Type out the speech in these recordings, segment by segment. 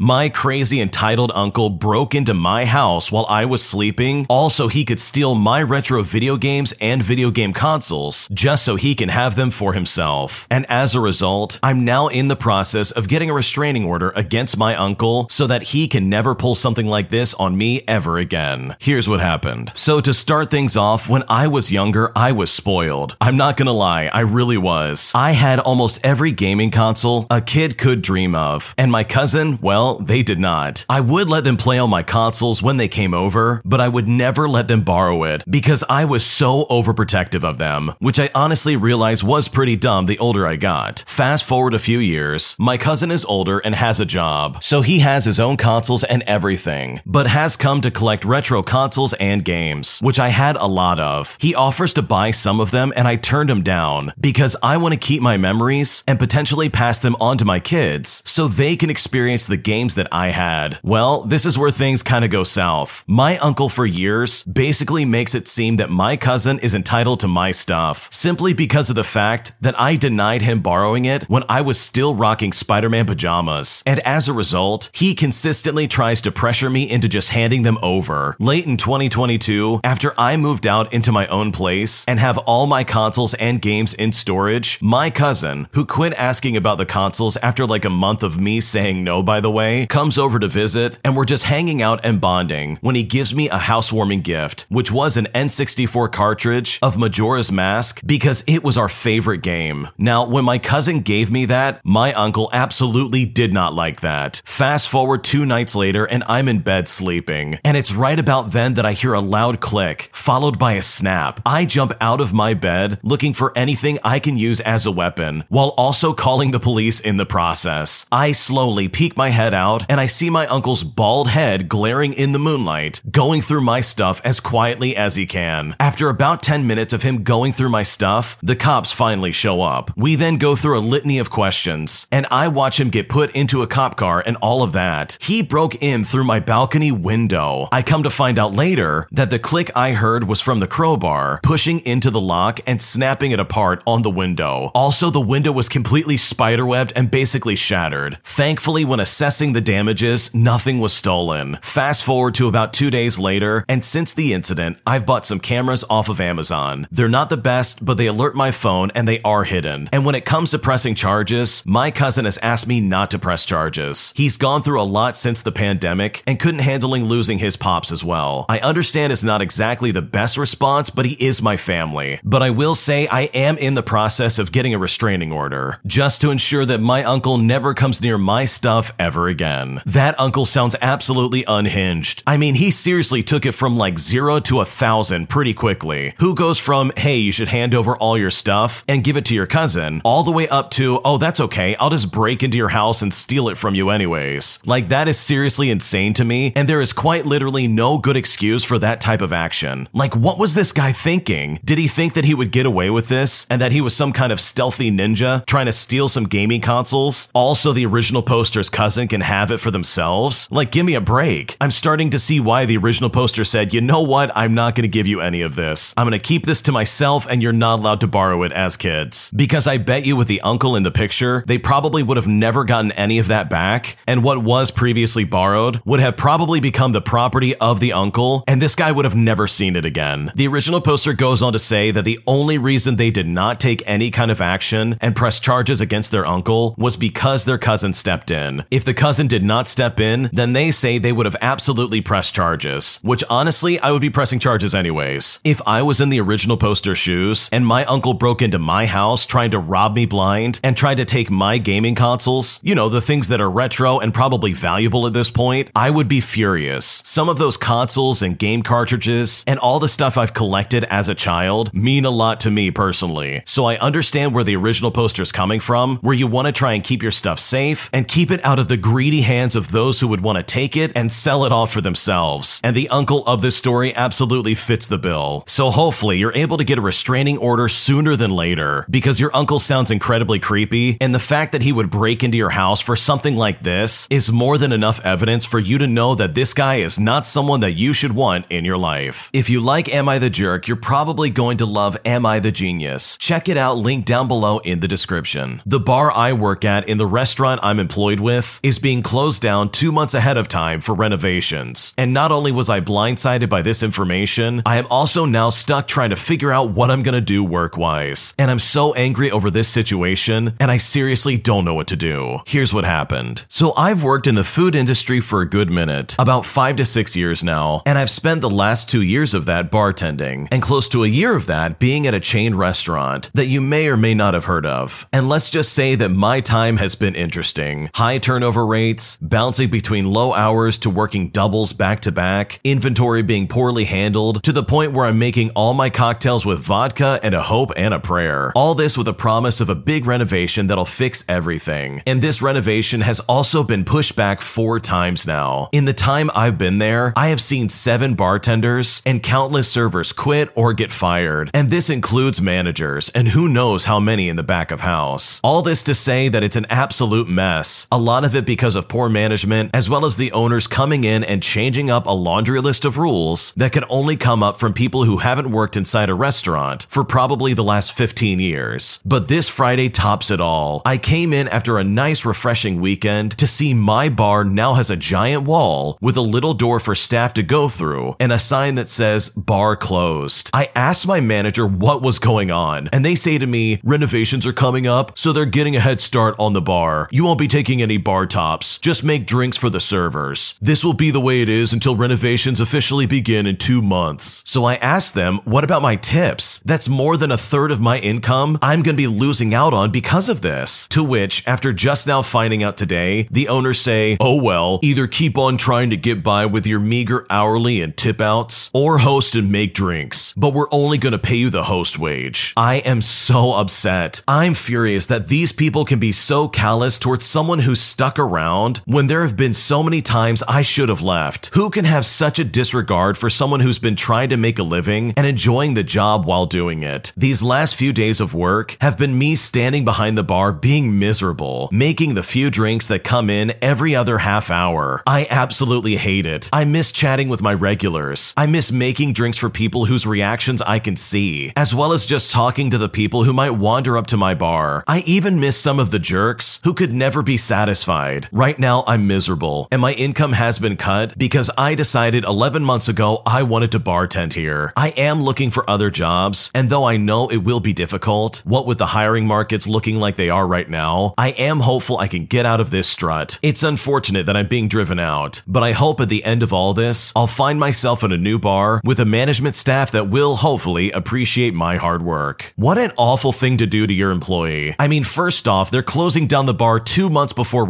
My crazy entitled uncle broke into my house while I was sleeping, also he could steal my retro video games and video game consoles just so he can have them for himself. And as a result, I'm now in the process of getting a restraining order against my uncle so that he can never pull something like this on me ever again. Here's what happened. So to start things off, when I was younger, I was spoiled. I'm not gonna lie, I really was. I had almost every gaming console a kid could dream of, and my cousin, well, well, they did not. I would let them play on my consoles when they came over, but I would never let them borrow it because I was so overprotective of them, which I honestly realized was pretty dumb the older I got. Fast forward a few years, my cousin is older and has a job, so he has his own consoles and everything, but has come to collect retro consoles and games, which I had a lot of. He offers to buy some of them and I turned him down because I want to keep my memories and potentially pass them on to my kids so they can experience the game games that I had. Well, this is where things kind of go south. My uncle for years basically makes it seem that my cousin is entitled to my stuff simply because of the fact that I denied him borrowing it when I was still rocking Spider-Man pajamas. And as a result, he consistently tries to pressure me into just handing them over. Late in 2022, after I moved out into my own place and have all my consoles and games in storage, my cousin, who quit asking about the consoles after like a month of me saying no by the way, comes over to visit, and we're just hanging out and bonding when he gives me a housewarming gift, which was an N64 cartridge of Majora's Mask because it was our favorite game. Now, when my cousin gave me that, my uncle absolutely did not like that. Fast forward two nights later, and I'm in bed sleeping, and it's right about then that I hear a loud click, followed by a snap. I jump out of my bed looking for anything I can use as a weapon, while also calling the police in the process. I slowly peek my head out and I see my uncle's bald head glaring in the moonlight, going through my stuff as quietly as he can. After about 10 minutes of him going through my stuff, the cops finally show up. We then go through a litany of questions, and I watch him get put into a cop car and all of that. He broke in through my balcony window. I come to find out later that the click I heard was from the crowbar pushing into the lock and snapping it apart on the window. Also, the window was completely spiderwebbed and basically shattered. Thankfully, when assessing the damages, nothing was stolen. Fast forward to about two days later, and since the incident, I've bought some cameras off of Amazon. They're not the best, but they alert my phone and they are hidden. And when it comes to pressing charges, my cousin has asked me not to press charges. He's gone through a lot since the pandemic and couldn't handling losing his pops as well. I understand it's not exactly the best response, but he is my family. But I will say I am in the process of getting a restraining order, just to ensure that my uncle never comes near my stuff ever again again. That uncle sounds absolutely unhinged. I mean, he seriously took it from like zero to a thousand pretty quickly. Who goes from, hey, you should hand over all your stuff and give it to your cousin, all the way up to, oh, that's okay, I'll just break into your house and steal it from you anyways. Like, that is seriously insane to me, and there is quite literally no good excuse for that type of action. Like, what was this guy thinking? Did he think that he would get away with this and that he was some kind of stealthy ninja trying to steal some gaming consoles? Also, the original poster's cousin can have it for themselves? Like, give me a break. I'm starting to see why the original poster said, you know what? I'm not going to give you any of this. I'm going to keep this to myself and you're not allowed to borrow it as kids. Because I bet you with the uncle in the picture, they probably would have never gotten any of that back. And what was previously borrowed would have probably become the property of the uncle. And this guy would have never seen it again. The original poster goes on to say that the only reason they did not take any kind of action and press charges against their uncle was because their cousin stepped in. If the cousin cousin did not step in, then they say they would have absolutely pressed charges, which honestly, I would be pressing charges anyways. If I was in the original poster shoes and my uncle broke into my house trying to rob me blind and tried to take my gaming consoles, you know, the things that are retro and probably valuable at this point, I would be furious. Some of those consoles and game cartridges and all the stuff I've collected as a child mean a lot to me personally. So I understand where the original poster's coming from, where you want to try and keep your stuff safe and keep it out of the greedy hands of those who would want to take it and sell it off for themselves. And the uncle of this story absolutely fits the bill. So hopefully you're able to get a restraining order sooner than later because your uncle sounds incredibly creepy and the fact that he would break into your house for something like this is more than enough evidence for you to know that this guy is not someone that you should want in your life. If you like Am I the Jerk, you're probably going to love Am I the Genius. Check it out, link down below in the description. The bar I work at in the restaurant I'm employed with is being closed down two months ahead of time for renovations. And not only was I blindsided by this information, I am also now stuck trying to figure out what I'm gonna do work wise. And I'm so angry over this situation, and I seriously don't know what to do. Here's what happened. So I've worked in the food industry for a good minute, about five to six years now, and I've spent the last two years of that bartending, and close to a year of that being at a chain restaurant that you may or may not have heard of. And let's just say that my time has been interesting. High turnover rates, bouncing between low hours to working doubles back to back, inventory being poorly handled, to the point where I'm making all my cocktails with vodka and a hope and a prayer. All this with a promise of a big renovation that'll fix everything. And this renovation has also been pushed back four times now. In the time I've been there, I have seen seven bartenders and countless servers quit or get fired. And this includes managers, and who knows how many in the back of house. All this to say that it's an absolute mess. A lot of it because of poor management, as well as the owners coming in and changing up a laundry list of rules that can only come up from people who haven't worked inside a restaurant for probably the last 15 years. But this Friday tops it all. I came in after a nice, refreshing weekend to see my bar now has a giant wall with a little door for staff to go through and a sign that says bar closed. I asked my manager what was going on, and they say to me, renovations are coming up, so they're getting a head start on the bar. You won't be taking any bar tops, just make drinks for the servers. This will be the way it is until renovations officially begin in two months. So I asked them, what about my tips? That's more than a third of my income I'm gonna be losing out on because of this. To which, after just now finding out today, the owners say, oh well, either keep on trying to get by with your meager hourly and tip outs, or host and make drinks, but we're only gonna pay you the host wage. I am so upset. I'm furious that these people can be so callous towards someone who's stuck around when there have been so many times I should have left. Who can have such a disregard for someone who's been trying to make a living and enjoying the job while doing it? These last few days of work have been me standing behind the bar being miserable, making the few drinks that come in every other half hour. I absolutely hate it. I miss chatting with my regulars. I miss making drinks for people whose reactions I can see, as well as just talking to the people who might wander up to my bar. I even miss some of the jerks who could never be satisfied. Right now, I'm miserable, and my income has been cut because I decided 11 months ago I wanted to bartend here. I am looking for other jobs, and though I know it will be difficult, what with the hiring markets looking like they are right now, I am hopeful I can get out of this strut. It's unfortunate that I'm being driven out, but I hope at the end of all this, I'll find myself in a new bar with a management staff that will hopefully appreciate my hard work. What an awful thing to do to your employee. I mean, first off, they're closing down the bar two months before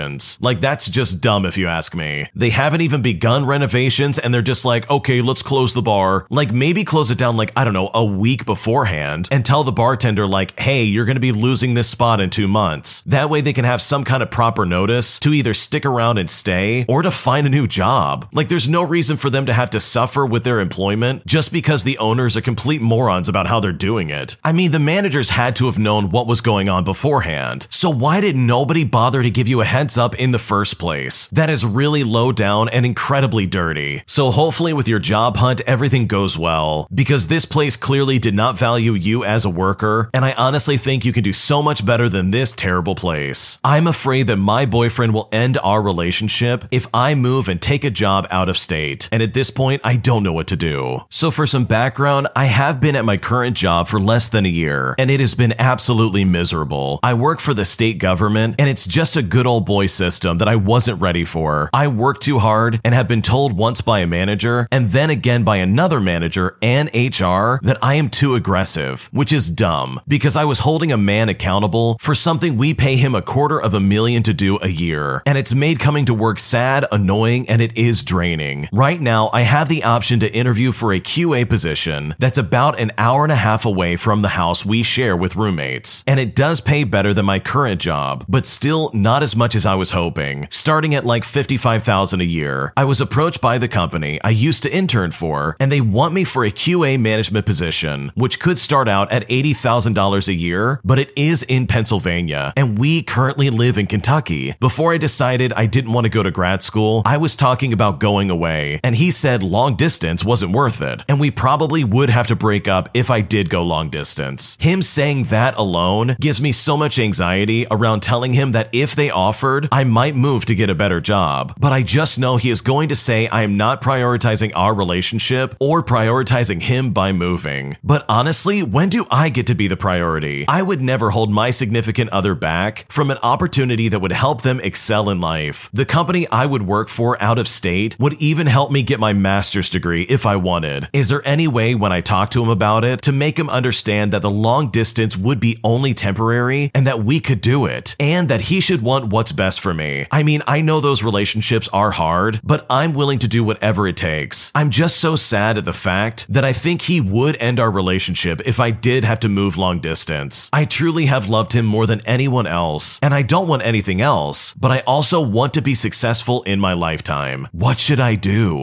renovations. Like, that's just dumb if you ask me. They haven't even begun renovations and they're just like, okay, let's close the bar. Like, maybe close it down, like, I don't know, a week beforehand and tell the bartender, like, hey, you're gonna be losing this spot in two months. That way they can have some kind of proper notice to either stick around and stay or to find a new job. Like, there's no reason for them to have to suffer with their employment just because the owners are complete morons about how they're doing it. I mean, the managers had to have known what was going on beforehand. So why did nobody bother to give you a heads up in the first place? That is really low down and incredibly dirty. So hopefully with your job hunt, everything goes well because this place clearly did not value you as a worker. And I honestly think you can do so much better than this terrible place. I'm afraid that my boyfriend will end our relationship if I move and take a job out of state. And at this point, I don't know what to do. So for some background, I have been at my current job for less than a year, and it has been absolutely miserable. I work for the state government, and it's just a good old boy system that I wasn't ready for. I work too hard and have been told once by a manager, and then again by another manager and HR that I am too aggressive, which is dumb because I was holding a man accountable for something we pay him a quarter of a million to do a year, and it's made coming to work sad, annoying, and it is draining. Right now, I have the option to interview for a QA position that's about an hour and a half away from the house we share with roommates, and it does pay better than my current job, but still not as much as I was hoping, starting at like 55,000 a year. I was approached by the company I used to intern for, and they want me for a QA management position, which could start out at $80,000 a year, but it is in Pennsylvania, and we currently live in Kentucky. Before I decided I didn't want to go to grad school, I was talking about going away, and he said long distance wasn't worth it, and we probably would have to break up if I did go long distance. Him saying that alone gives me so much anxiety around telling him that if they offer Harvard, I might move to get a better job. But I just know he is going to say I am not prioritizing our relationship or prioritizing him by moving. But honestly, when do I get to be the priority? I would never hold my significant other back from an opportunity that would help them excel in life. The company I would work for out of state would even help me get my master's degree if I wanted. Is there any way when I talk to him about it to make him understand that the long distance would be only temporary and that we could do it and that he should want what's best for me? I mean, I know those relationships are hard, but I'm willing to do whatever it takes. I'm just so sad at the fact that I think he would end our relationship if I did have to move long distance. I truly have loved him more than anyone else, and I don't want anything else, but I also want to be successful in my lifetime. What should I do?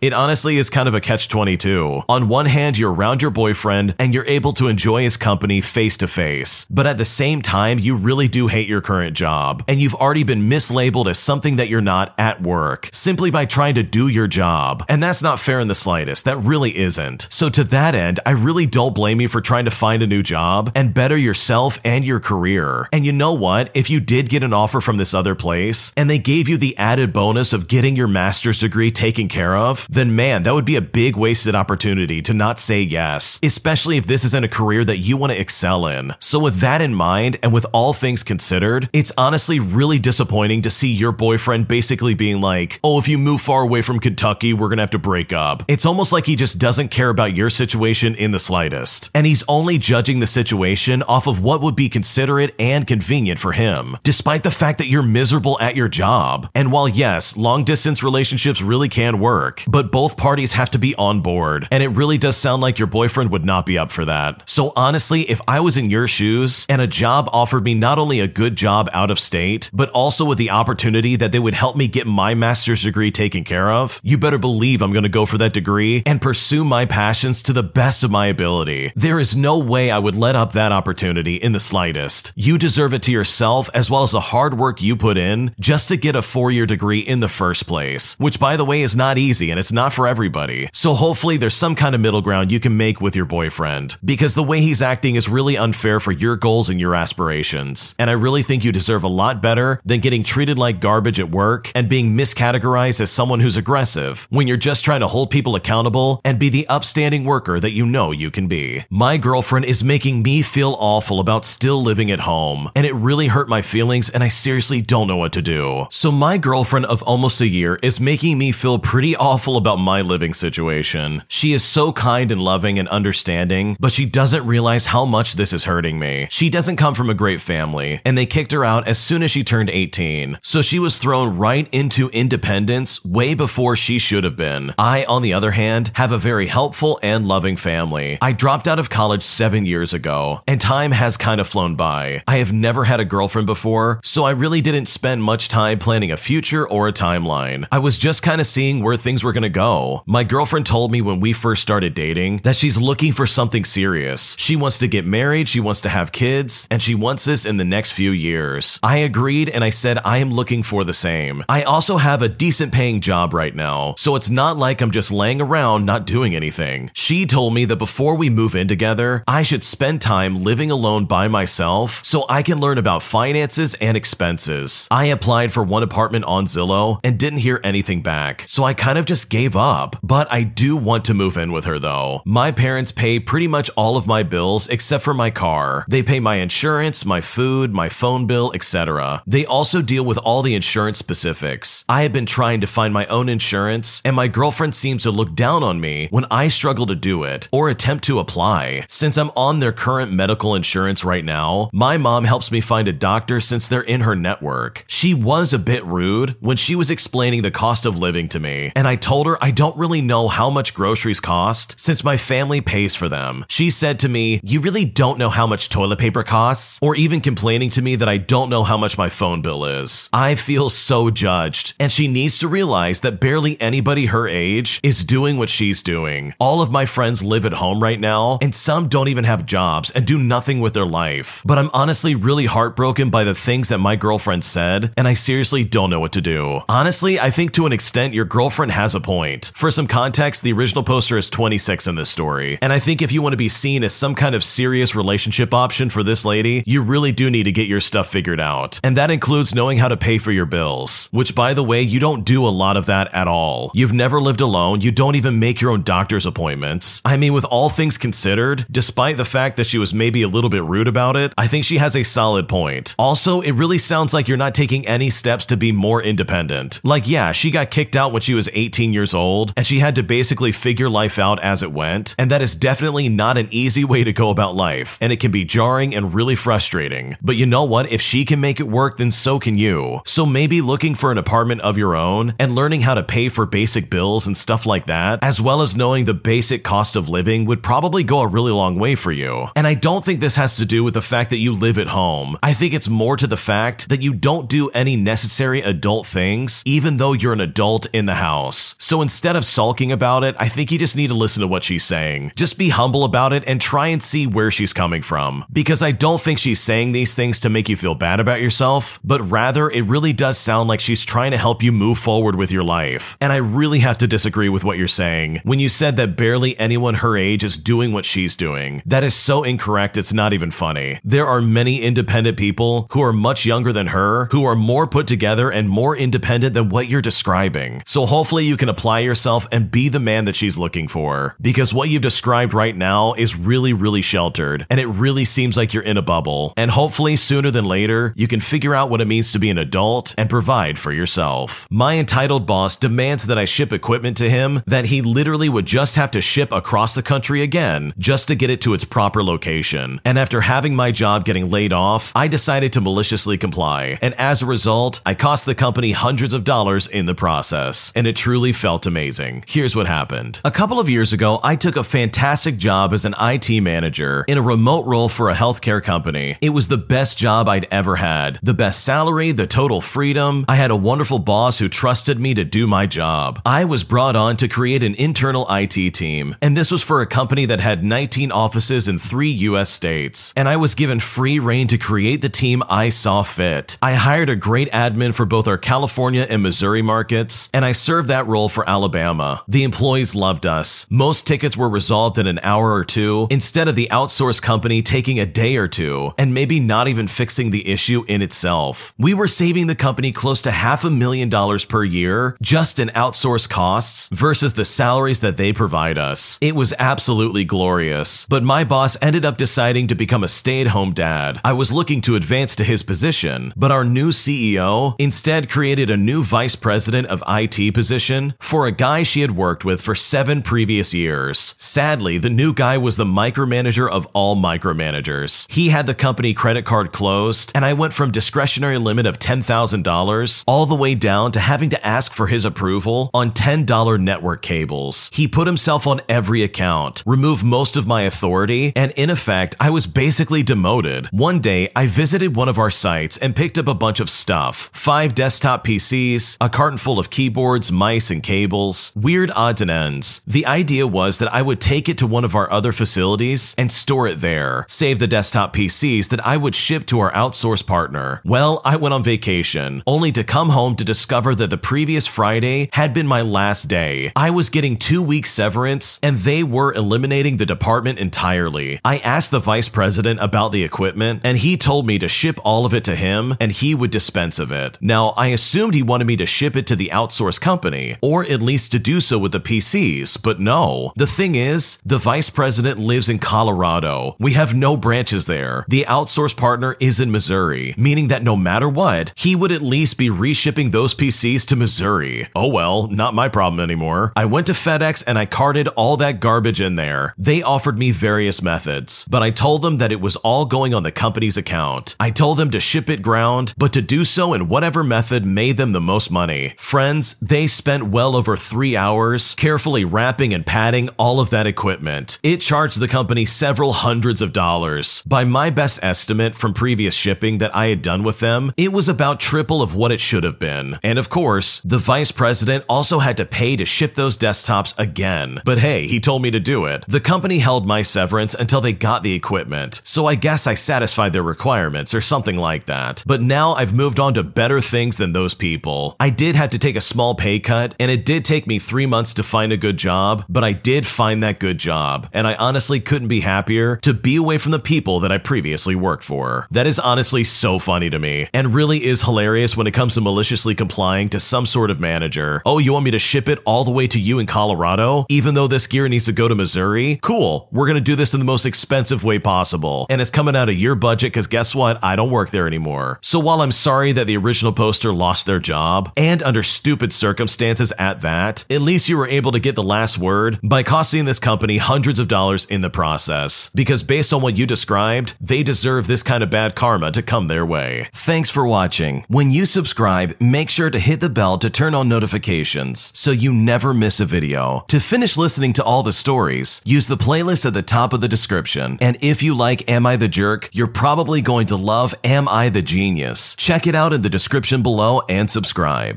It honestly is kind of a catch 22. On one hand, you're around your boyfriend and you're able to enjoy his company face to face, but at the same time, you really do hate your current job, and you've already been mislabeled as something that you're not at work simply by trying to do your job. And that's not fair in the slightest. That really isn't. So, to that end, I really don't blame you for trying to find a new job and better yourself and your career. And you know what? If you did get an offer from this other place and they gave you the added bonus of getting your master's degree taken care of, then man, that would be a big wasted opportunity to not say yes, especially if this isn't a career that you want to excel in. So, with that in mind, and with all things considered, it's honestly really disappointing to see your boyfriend basically being like, oh, if you move far away from Kentucky, we're gonna have to break up. It's almost like he just doesn't care about your situation in the slightest. And he's only judging the situation off of what would be considerate and convenient for him, despite the fact that you're miserable at your job. And while yes, long distance relationships really can work, but both parties have to be on board. And it really does sound like your boyfriend would not be up for that. So honestly, if I was in your shoes and a job offered me not only a good job out of state, but also with the opportunity that they would help me get my master's degree taken care of, you better believe I'm going to go for that degree and pursue my passions to the best of my ability. There is no way I would let up that opportunity in the slightest. You deserve it to yourself as well as the hard work you put in just to get a four year degree in the first place, which by the way is not easy and it's not for everybody. So hopefully there's some kind of middle ground you can make with your boyfriend because the way he's acting is really unfair for your goals and your aspirations. And I really think you deserve a lot better than getting treated like garbage at work and being miscategorized as someone who's aggressive when you're just trying to hold people accountable and be the upstanding worker that you know you can be. My girlfriend is making me feel awful about still living at home, and it really hurt my feelings, and I seriously don't know what to do. So, my girlfriend of almost a year is making me feel pretty awful about my living situation. She is so kind and loving and understanding, but she doesn't realize how much this is hurting me. She doesn't come from a great family, and they kicked her out as soon as she turned 18. So she was thrown right into independence way before she should have been. I, on the other hand, have a very helpful and loving family. I dropped out of college seven years ago, and time has kind of flown by. I have never had a girlfriend before, so I really didn't spend much time planning a future or a timeline. I was just kind of seeing where things were going to go. My girlfriend told me when we first started dating that she's looking for something serious. She wants to get married, she wants to have kids, and she wants this in the next few years. I agreed and I said I am looking for the same. I also have a decent paying job right now, so it's not like I'm just laying around not doing anything. She told me that before we move in together, I should spend time living alone by myself so I can learn about finances and expenses. I applied for one apartment on Zillow and didn't hear anything back, so I kind of just gave up. But I do want to move in with her though. My parents pay pretty much all of my bills except for my car. They pay my insurance, my food, my phone bill, etc. They also deal with all the insurance specifics. I have been trying to find my own insurance, and my girlfriend seems to look down on me when I struggle to do it or attempt to apply. Since I'm on their current medical insurance right now, my mom helps me find a doctor since they're in her network. She was a bit rude when she was explaining the cost of living to me, and I I told her I don't really know how much groceries cost since my family pays for them. She said to me, You really don't know how much toilet paper costs? Or even complaining to me that I don't know how much my phone bill is. I feel so judged, and she needs to realize that barely anybody her age is doing what she's doing. All of my friends live at home right now, and some don't even have jobs and do nothing with their life. But I'm honestly really heartbroken by the things that my girlfriend said, and I seriously don't know what to do. Honestly, I think to an extent your girlfriend has a point. For some context, the original poster is 26 in this story, and I think if you want to be seen as some kind of serious relationship option for this lady, you really do need to get your stuff figured out. And that includes knowing how to pay for your bills, which by the way, you don't do a lot of that at all. You've never lived alone, you don't even make your own doctor's appointments. I mean, with all things considered, despite the fact that she was maybe a little bit rude about it, I think she has a solid point. Also, it really sounds like you're not taking any steps to be more independent. Like, yeah, she got kicked out when she was 18 years old, and she had to basically figure life out as it went, and that is definitely not an easy way to go about life, and it can be jarring and really frustrating. But you know what? If she can make it work, then so can you. So maybe looking for an apartment of your own and learning how to pay for basic bills and stuff like that, as well as knowing the basic cost of living would probably go a really long way for you. And I don't think this has to do with the fact that you live at home. I think it's more to the fact that you don't do any necessary adult things, even though you're an adult in the house. So instead of sulking about it, I think you just need to listen to what she's saying. Just be humble about it and try and see where she's coming from. Because I don't think she's saying these things to make you feel bad about yourself, but rather it really does sound like she's trying to help you move forward with your life. And I really have to disagree with what you're saying when you said that barely anyone her age is doing what she's doing. That is so incorrect, it's not even funny. There are many independent people who are much younger than her, who are more put together and more independent than what you're describing. So hopefully you can apply yourself and be the man that she's looking for. Because what you've described right now is really, really sheltered, and it really seems like you're in a bubble. And hopefully sooner than later, you can figure out what it means to be an adult and provide for yourself. My entitled boss demands that I ship equipment to him that he literally would just have to ship across the country again just to get it to its proper location. And after having my job getting laid off, I decided to maliciously comply. And as a result, I cost the company hundreds of dollars in the process. And it truly felt amazing. Here's what happened. A couple of years ago, I took a fantastic job as an IT manager in a remote role for a healthcare company. It was the best job I'd ever had. The best salary, the total freedom. I had a wonderful boss who trusted me to do my job. I was brought on to create an internal IT team, and this was for a company that had 19 offices in three US states. And I was given free reign to create the team I saw fit. I hired a great admin for both our California and Missouri markets, and I served that role for Alabama. The employees loved us. Most tickets were resolved in an hour or two, instead of the outsourced company taking a day or two, and maybe not even fixing the issue in itself. We were saving the company close to half a million dollars per year just in outsourced costs versus the salaries that they provide us. It was absolutely glorious. But my boss ended up deciding to become a stay at home dad. I was looking to advance to his position, but our new CEO instead created a new vice president of IT position for a guy she had worked with for seven previous years. Sadly, the new guy was the micromanager of all micromanagers. He had the company credit card closed, and I went from discretionary limit of $10,000 all the way down to having to ask for his approval on $10 network cables. He put himself on every account, removed most of my authority, and in effect, I was basically demoted. One day, I visited one of our sites and picked up a bunch of stuff five desktop PCs, a carton full of keyboards, mice, and cables, weird odds and ends. The idea was that I would take it to one of our other facilities and store it there, save the desktop PCs that I would ship to our outsource partner. Well, I went on vacation, only to come home to discover that the previous Friday had been my last day. I was getting two weeks severance, and they were eliminating the department entirely. I asked the vice president about the equipment, and he told me to ship all of it to him and he would dispense of it. Now, I assumed he wanted me to ship it to the outsource company, or at least to do so with the PCs, but no. The thing is, the vice president lives in Colorado. We have no branches there. The outsource partner is in Missouri, meaning that no matter what, he would at least be reshipping those PCs to Missouri. Oh well, not my problem anymore. I went to FedEx and I carted all that garbage in there. They offered me various methods, but I told them that it was all going on the company's account. I told them to ship it ground, but to do so in whatever method made them the most money. Friends, they spent well over three hours carefully wrapping and padding all of that equipment. It charged the company several hundreds of dollars. By my best estimate from previous shipping that I had done with them, it was about triple of what it should have been. And of course, the vice president also had to pay to ship those desktops again. But hey, he told me to do it. The company held my severance until they got the equipment, so I guess I satisfied their requirements or something like that. But now I've moved on to better things than those people. I did have to take a small pay cut, and it did take me three months to find a good job, but I did find that good job, and I honestly couldn't be happier to be away from the people that I previously worked for. That is honestly so funny to me, and really is hilarious when it comes to maliciously complying to some sort of manager. Oh, you want me to ship it all the way to you in Colorado, even though this gear needs to go to Missouri? Cool, we're gonna do this in the most expensive way possible, and it's coming out of your budget because guess what? I don't work there anymore. So while I'm sorry that the original poster lost their job, and under stupid circumstances at that, at least you were able to get the last word by costing this company hundreds of dollars in the process. Because based on what you described, they deserve this kind of bad karma to come their way. Thanks for watching. When you subscribe, make sure to hit the bell to turn on notifications so you never miss a video. To finish listening to all the stories, use the playlist at the top of the description. And if you like Am I the Jerk, you're probably going to love Am I the Genius. Check it out in the description below and subscribe.